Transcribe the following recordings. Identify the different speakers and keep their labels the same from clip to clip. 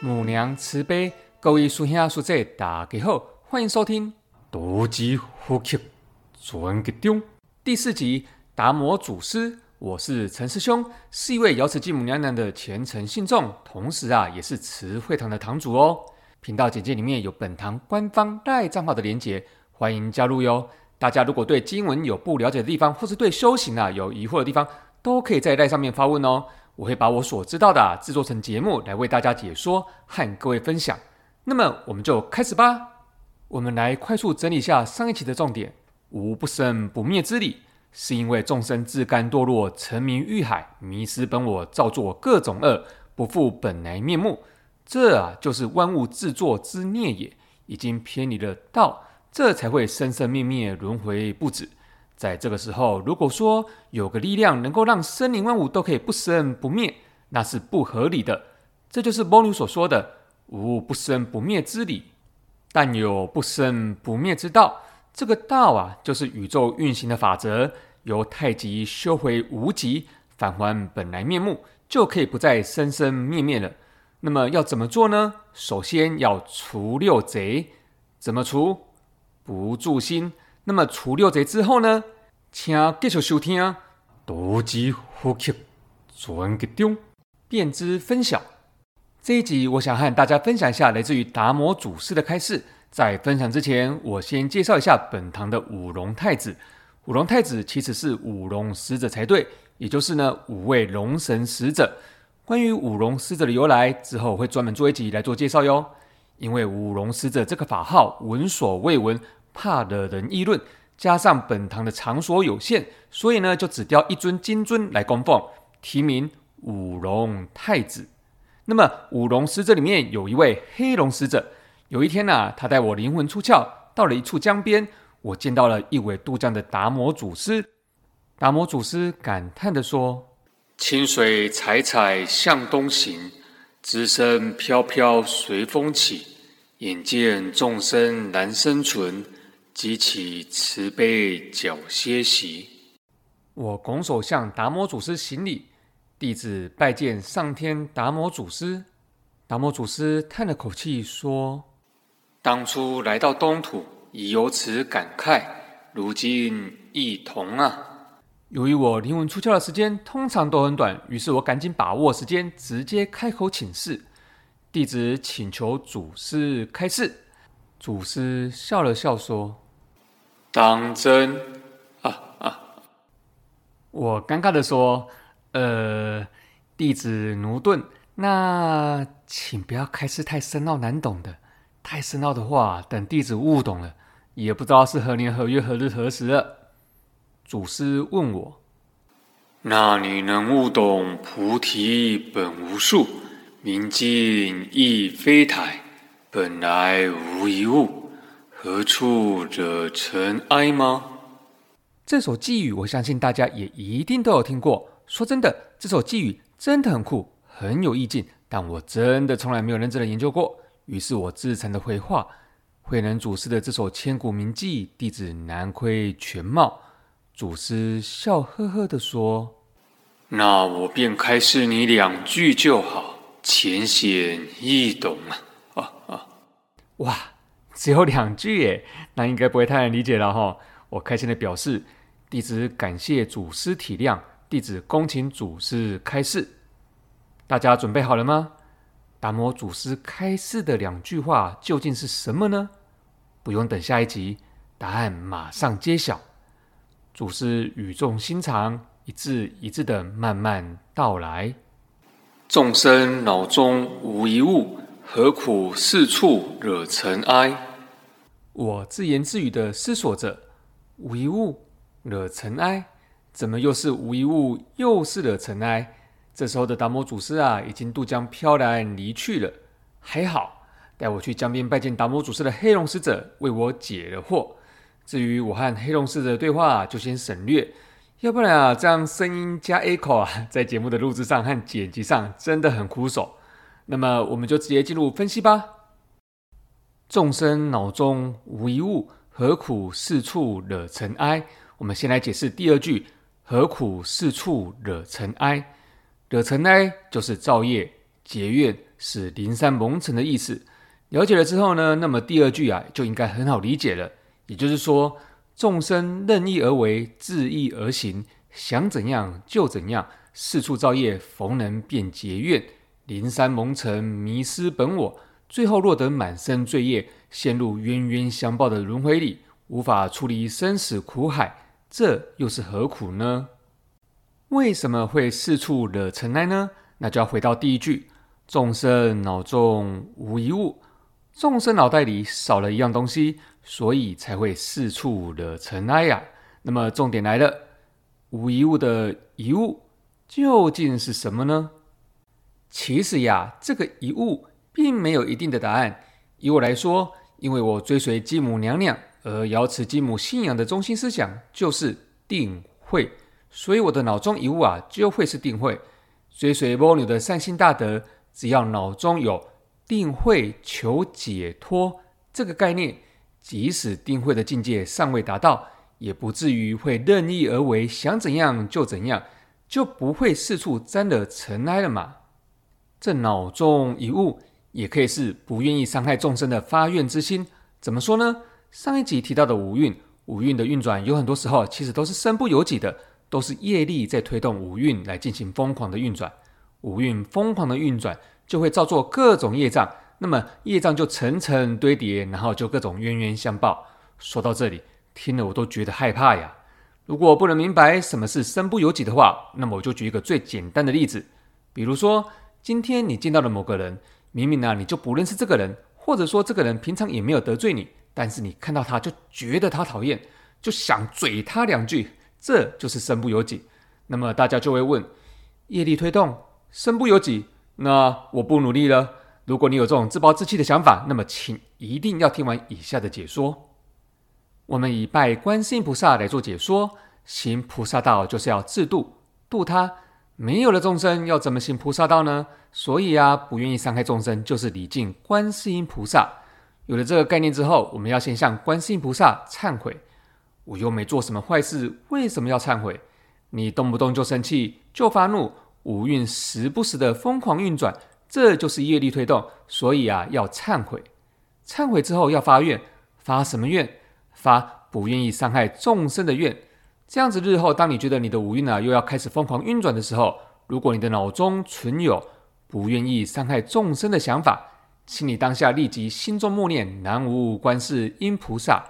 Speaker 1: 母娘慈悲，各位师兄师姐，大家好，欢迎收听《多吉呼吸转给中》第四集《达摩祖师》。我是陈师兄，是一位瑶池继母娘娘的虔诚信众，同时啊，也是慈惠堂的堂主哦。频道简介里面有本堂官方赖账号的连结，欢迎加入哟。大家如果对经文有不了解的地方，或是对修行啊有疑惑的地方，都可以在赖上面发问哦。我会把我所知道的制作成节目来为大家解说和各位分享。那么我们就开始吧。我们来快速整理一下上一期的重点：无不生不灭之理。是因为众生自甘堕落，沉迷欲海，迷失本我，造作各种恶，不复本来面目。这啊，就是万物自作之孽也。已经偏离了道，这才会生生灭灭，轮回不止。在这个时候，如果说有个力量能够让生灵万物都可以不生不灭，那是不合理的。这就是摩尼所说的“无不生不灭之理”，但有不生不灭之道。这个道啊，就是宇宙运行的法则，由太极修回无极，返还本来面目，就可以不再生生灭灭了。那么要怎么做呢？首先要除六贼，怎么除？不住心。那么除六贼之后呢？请继续收听啊，多吉呼吸转给中，便知分晓。这一集我想和大家分享一下来自于达摩祖师的开示。在分享之前，我先介绍一下本堂的五龙太子。五龙太子其实是五龙使者才对，也就是呢五位龙神使者。关于五龙使者的由来，之后我会专门做一集来做介绍哟。因为五龙使者这个法号闻所未闻，怕惹人议论，加上本堂的场所有限，所以呢就只雕一尊金尊来供奉，题名五龙太子。那么五龙使者里面有一位黑龙使者。有一天呐、啊，他带我灵魂出窍，到了一处江边，我见到了一位渡江的达摩祖师。达摩祖师感叹地说：“清水采采向东行，枝声飘飘随风起。眼见众生难生存，急起慈悲脚歇息。”我拱手向达摩祖师行礼，弟子拜见上天达摩祖师。达摩祖师叹了口气说。当初来到东土，已有此感慨，如今亦同啊。由于我灵魂出窍的时间通常都很短，于是我赶紧把握时间，直接开口请示。弟子请求祖师开示。祖师笑了笑说：“当真？”啊啊！我尴尬的说：“呃，弟子奴钝，那请不要开示太深奥难懂的。”太深奥的话，等弟子悟懂了，也不知道是何年何月何日何时了。祖师问我：“那你能悟懂菩提本无树，明镜亦非台，本来无一物，何处惹尘埃吗？”这首寄语，我相信大家也一定都有听过。说真的，这首寄语真的很酷，很有意境，但我真的从来没有认真的研究过。于是我自惭的回话：“慧能祖师的这首千古名偈，弟子难窥全貌。”祖师笑呵呵的说：“那我便开示你两句就好，浅显易懂啊！”啊啊！哇，只有两句耶，那应该不会太难理解了哈。我开心地表示：“弟子感谢祖师体谅，弟子恭请祖师开示。”大家准备好了吗？达摩祖师开示的两句话究竟是什么呢？不用等下一集，答案马上揭晓。祖师语重心长，一字一字的慢慢道来：众生脑中无一物，何苦四处惹尘埃？我自言自语的思索着：无一物，惹尘埃，怎么又是无一物，又是惹尘埃？这时候的达摩祖师啊，已经渡江飘然离去了。还好，带我去江边拜见达摩祖师的黑龙使者为我解了惑。至于我和黑龙使者的对话，就先省略，要不然啊，这样声音加 echo 啊，在节目的录制上和剪辑上真的很苦手。那么，我们就直接进入分析吧。众生脑中无一物，何苦四处惹尘埃？我们先来解释第二句。何苦四处惹尘埃？惹尘埃就是造业结怨，是灵山蒙尘的意思。了解了之后呢，那么第二句啊就应该很好理解了。也就是说，众生任意而为，自意而行，想怎样就怎样，四处造业，逢人便结怨，灵山蒙尘，迷失本我，最后落得满身罪业，陷入冤冤相报的轮回里，无法出离生死苦海。这又是何苦呢？为什么会四处惹尘埃呢？那就要回到第一句：众生脑中无一物。众生脑袋里少了一样东西，所以才会四处惹尘埃呀。那么重点来了，无一物的一物究竟是什么呢？其实呀，这个遗物并没有一定的答案。以我来说，因为我追随继母娘娘，而瑶池继母信仰的中心思想就是定慧，所以我的脑中一物啊，就会是定慧。追随波牛的善心大德，只要脑中有。定慧求解脱这个概念，即使定慧的境界尚未达到，也不至于会任意而为，想怎样就怎样，就不会四处沾惹尘埃了嘛。这脑中一物，也可以是不愿意伤害众生的发愿之心。怎么说呢？上一集提到的五蕴，五蕴的运转有很多时候其实都是身不由己的，都是业力在推动五蕴来进行疯狂的运转。五蕴疯狂的运转。就会造作各种业障，那么业障就层层堆叠，然后就各种冤冤相报。说到这里，听了我都觉得害怕呀。如果不能明白什么是身不由己的话，那么我就举一个最简单的例子，比如说今天你见到了某个人，明明呢你就不认识这个人，或者说这个人平常也没有得罪你，但是你看到他就觉得他讨厌，就想嘴他两句，这就是身不由己。那么大家就会问：业力推动，身不由己？那我不努力了。如果你有这种自暴自弃的想法，那么请一定要听完以下的解说。我们以拜观世音菩萨来做解说，行菩萨道就是要自度，度他。没有了众生，要怎么行菩萨道呢？所以啊，不愿意伤害众生，就是礼敬观世音菩萨。有了这个概念之后，我们要先向观世音菩萨忏悔。我又没做什么坏事，为什么要忏悔？你动不动就生气，就发怒。五蕴时不时的疯狂运转，这就是业力推动。所以啊，要忏悔。忏悔之后要发愿，发什么愿？发不愿意伤害众生的愿。这样子日后，当你觉得你的五蕴啊又要开始疯狂运转的时候，如果你的脑中存有不愿意伤害众生的想法，请你当下立即心中默念南无观世音菩萨，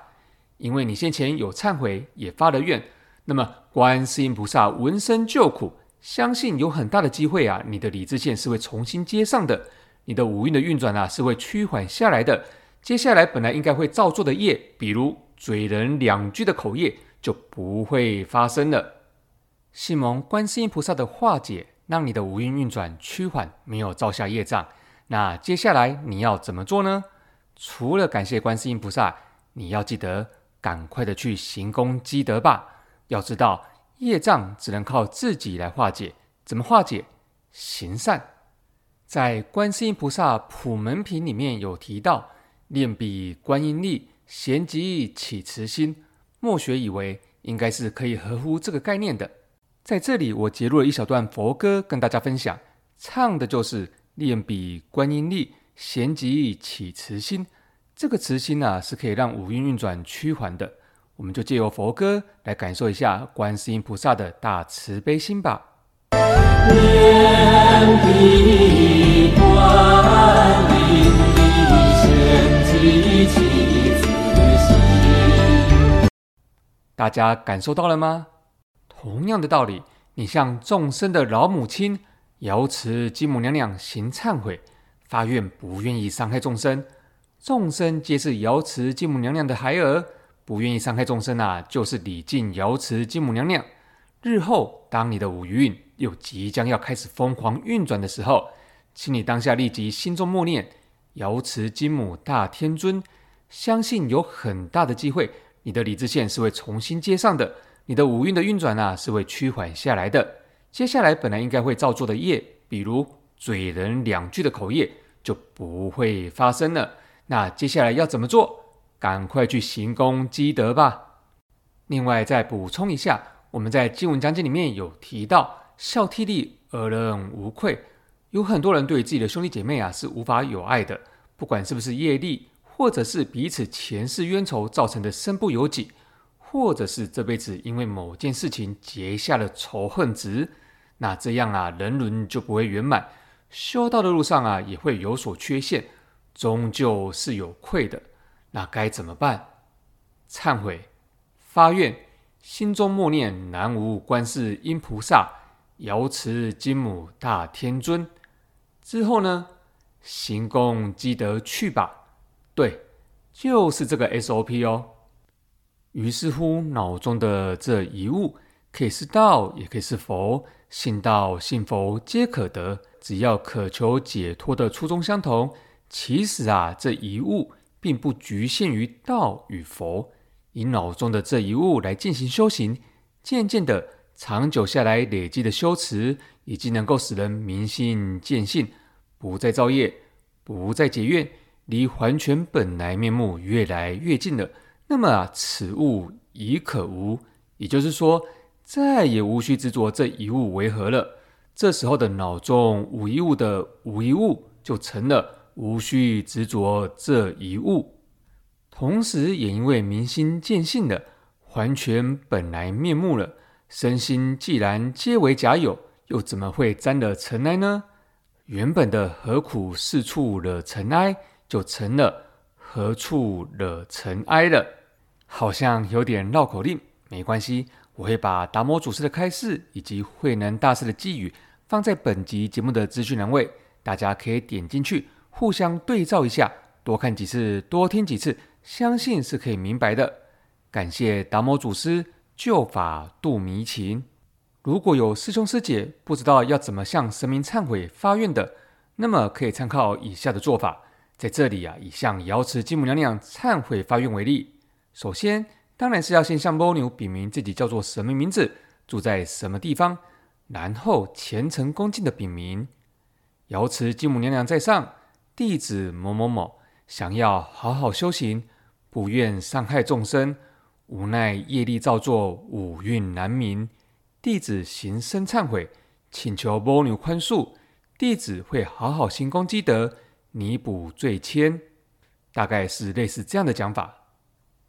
Speaker 1: 因为你先前有忏悔，也发了愿，那么观世音菩萨闻声救苦。相信有很大的机会啊，你的理智线是会重新接上的，你的五蕴的运转啊是会趋缓下来的。接下来本来应该会造作的业，比如嘴人两句的口业，就不会发生了。信蒙观世音菩萨的化解，让你的五蕴运转趋缓，没有造下业障。那接下来你要怎么做呢？除了感谢观世音菩萨，你要记得赶快的去行功积德吧。要知道。业障只能靠自己来化解，怎么化解？行善。在观世音菩萨普门品里面有提到，念彼观音力，咸集起慈心。末学以为应该是可以合乎这个概念的。在这里，我截录了一小段佛歌跟大家分享，唱的就是念彼观音力，咸即起慈心。这个慈心、啊，是可以让五蕴运转趋缓的。我们就借由佛歌来感受一下观世音菩萨的大慈悲心吧。念彼观音大家感受到了吗？同样的道理，你向众生的老母亲瑶池金母娘娘行忏悔，发愿不愿意伤害众生，众生皆是瑶池金母娘娘的孩儿。不愿意伤害众生啊，就是礼敬瑶池金母娘娘。日后当你的五蕴又即将要开始疯狂运转的时候，请你当下立即心中默念瑶池金母大天尊，相信有很大的机会，你的理智线是会重新接上的，你的五蕴的运转啊是会趋缓下来的。接下来本来应该会造作的业，比如嘴人两句的口业，就不会发生了。那接下来要怎么做？赶快去行功积德吧。另外再补充一下，我们在经文讲解里面有提到，孝悌利，而人无愧。有很多人对自己的兄弟姐妹啊是无法有爱的，不管是不是业力，或者是彼此前世冤仇造成的身不由己，或者是这辈子因为某件事情结下了仇恨值，那这样啊，人伦就不会圆满，修道的路上啊也会有所缺陷，终究是有愧的。那该怎么办？忏悔、发愿，心中默念南无观世音菩萨、瑶池金母大天尊。之后呢，行功积德去吧。对，就是这个 SOP 哦。于是乎，脑中的这一物，可以是道，也可以是佛。信道、信佛皆可得，只要渴求解脱的初衷相同。其实啊，这一物并不局限于道与佛。以脑中的这一物来进行修行，渐渐的，长久下来累积的修持，已经能够使人明心见性。不再造业，不再结怨，离还全本来面目越来越近了。那么啊，此物已可无，也就是说，再也无需执着这一物为何了。这时候的脑中无一物的无一物，就成了无需执着这一物。同时，也因为明心见性了，还全本来面目了。身心既然皆为假有，又怎么会沾了尘埃呢？原本的何苦四处惹尘埃，就成了何处惹尘埃了。好像有点绕口令，没关系，我会把达摩祖师的开示以及慧能大师的寄语放在本集节目的资讯栏位，大家可以点进去互相对照一下，多看几次，多听几次，相信是可以明白的。感谢达摩祖师救法度迷情。如果有师兄师姐不知道要怎么向神明忏悔发愿的，那么可以参考以下的做法。在这里啊，以向瑶池金母娘娘忏悔发愿为例，首先当然是要先向母娘禀明自己叫做什么名字，住在什么地方，然后虔诚恭敬的禀明：瑶池金母娘娘在上，弟子某某某想要好好修行，不愿伤害众生，无奈业力造作，五蕴难明。弟子行深忏悔，请求母娘宽恕。弟子会好好行功积德，弥补罪愆。大概是类似这样的讲法。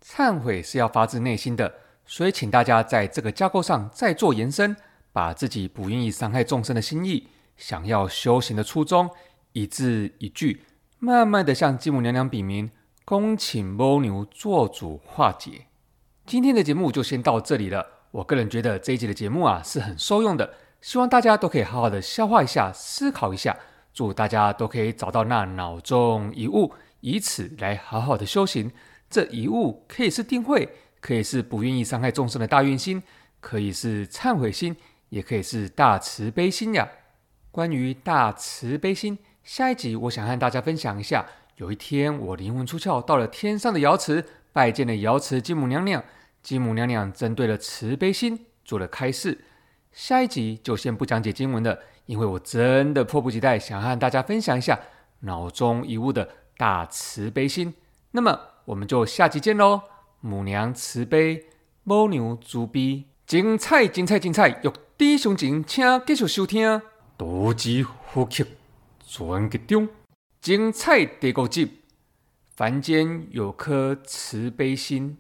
Speaker 1: 忏悔是要发自内心的，所以请大家在这个架构上再做延伸，把自己不愿意伤害众生的心意、想要修行的初衷，一字一句，慢慢的向继母娘娘禀明，恭请母牛做主化解。今天的节目就先到这里了。我个人觉得这一集的节目啊是很受用的，希望大家都可以好好的消化一下、思考一下。祝大家都可以找到那脑中一物，以此来好好的修行。这一物可以是定慧，可以是不愿意伤害众生的大愿心，可以是忏悔心，也可以是大慈悲心呀。关于大慈悲心，下一集我想和大家分享一下。有一天我灵魂出窍到了天上的瑶池，拜见了瑶池金母娘娘。金母娘娘针对了慈悲心做了开示，下一集就先不讲解经文了，因为我真的迫不及待想和大家分享一下脑中一物的大慈悲心。那么我们就下集见喽！母娘慈悲，母牛慈悲，精彩精彩精彩！欲知详情，请继续收听《多吉呼吸全集中》精彩第五集，凡间有颗慈悲心。